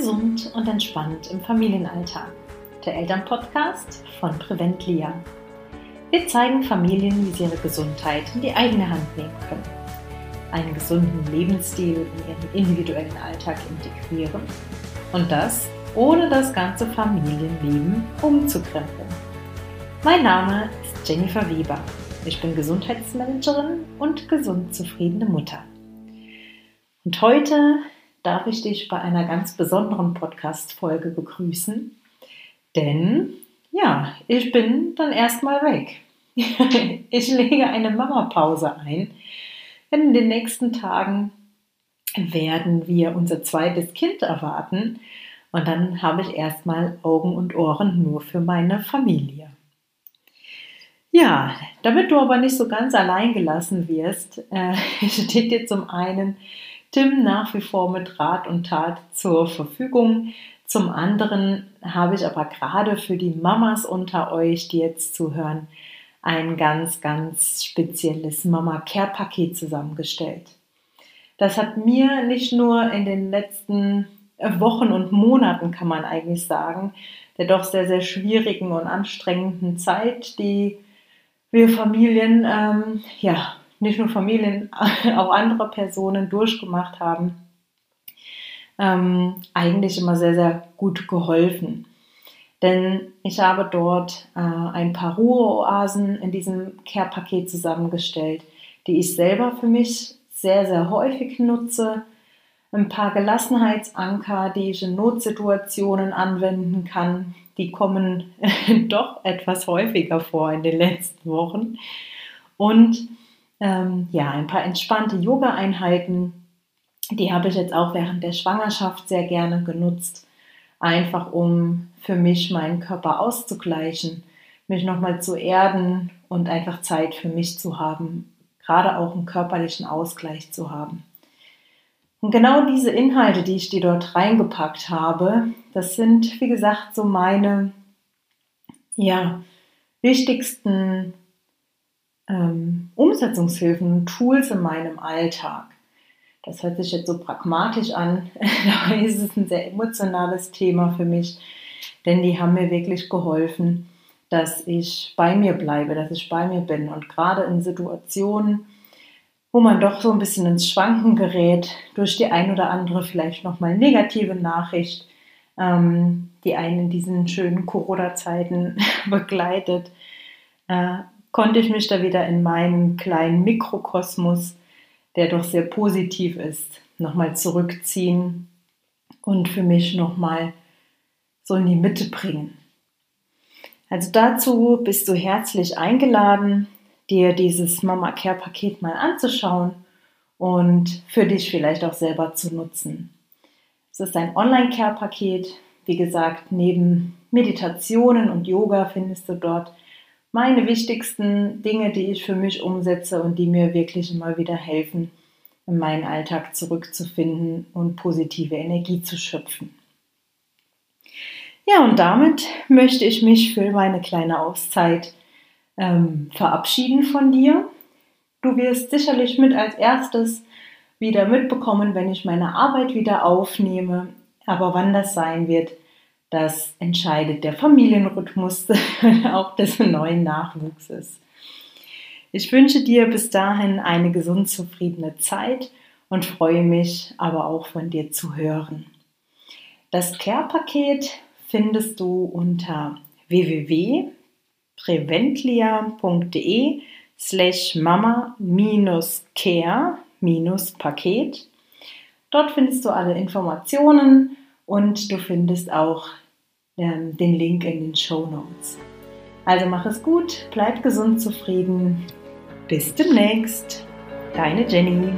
Gesund und entspannt im Familienalltag. Der Elternpodcast von Preventlia. Wir zeigen Familien, wie sie ihre Gesundheit in die eigene Hand nehmen können. Einen gesunden Lebensstil in ihren individuellen Alltag integrieren. Und das ohne das ganze Familienleben umzukrempeln. Mein Name ist Jennifer Weber. Ich bin Gesundheitsmanagerin und gesund zufriedene Mutter. Und heute darf ich dich bei einer ganz besonderen Podcast-Folge begrüßen, denn ja, ich bin dann erstmal weg. ich lege eine Mama-Pause ein, denn in den nächsten Tagen werden wir unser zweites Kind erwarten und dann habe ich erstmal Augen und Ohren nur für meine Familie. Ja, damit du aber nicht so ganz allein gelassen wirst, äh, steht dir zum einen Tim nach wie vor mit Rat und Tat zur Verfügung. Zum anderen habe ich aber gerade für die Mamas unter euch, die jetzt zuhören, ein ganz, ganz spezielles Mama Care Paket zusammengestellt. Das hat mir nicht nur in den letzten Wochen und Monaten, kann man eigentlich sagen, der doch sehr, sehr schwierigen und anstrengenden Zeit, die wir Familien ähm, ja nicht nur Familien, auch andere Personen durchgemacht haben, ähm, eigentlich immer sehr, sehr gut geholfen. Denn ich habe dort äh, ein paar Ruheoasen in diesem Care-Paket zusammengestellt, die ich selber für mich sehr, sehr häufig nutze. Ein paar Gelassenheitsanker, die ich in Notsituationen anwenden kann. Die kommen doch etwas häufiger vor in den letzten Wochen. Und ähm, ja, ein paar entspannte Yoga-Einheiten. Die habe ich jetzt auch während der Schwangerschaft sehr gerne genutzt, einfach um für mich meinen Körper auszugleichen, mich nochmal zu erden und einfach Zeit für mich zu haben, gerade auch einen körperlichen Ausgleich zu haben. Und genau diese Inhalte, die ich dir dort reingepackt habe, das sind, wie gesagt, so meine ja, wichtigsten ähm, Umsetzungshilfen, Tools in meinem Alltag. Das hört sich jetzt so pragmatisch an, dabei ist es ein sehr emotionales Thema für mich, denn die haben mir wirklich geholfen, dass ich bei mir bleibe, dass ich bei mir bin. Und gerade in Situationen, wo man doch so ein bisschen ins Schwanken gerät, durch die ein oder andere vielleicht nochmal negative Nachricht, ähm, die einen in diesen schönen Corona-Zeiten begleitet, äh, konnte ich mich da wieder in meinen kleinen Mikrokosmos, der doch sehr positiv ist, nochmal zurückziehen und für mich nochmal so in die Mitte bringen. Also dazu bist du herzlich eingeladen, dir dieses Mama Care Paket mal anzuschauen und für dich vielleicht auch selber zu nutzen. Es ist ein Online Care Paket. Wie gesagt, neben Meditationen und Yoga findest du dort meine wichtigsten Dinge, die ich für mich umsetze und die mir wirklich immer wieder helfen, in meinen Alltag zurückzufinden und positive Energie zu schöpfen. Ja, und damit möchte ich mich für meine kleine Auszeit ähm, verabschieden von dir. Du wirst sicherlich mit als erstes wieder mitbekommen, wenn ich meine Arbeit wieder aufnehme. Aber wann das sein wird, das entscheidet der Familienrhythmus auch des neuen Nachwuchses. Ich wünsche dir bis dahin eine gesund zufriedene Zeit und freue mich aber auch von dir zu hören. Das Care-Paket findest du unter www.preventlia.de slash mama-care-paket. Dort findest du alle Informationen und du findest auch ähm, den Link in den Show Notes. Also mach es gut, bleib gesund, zufrieden. Bis demnächst. Deine Jenny.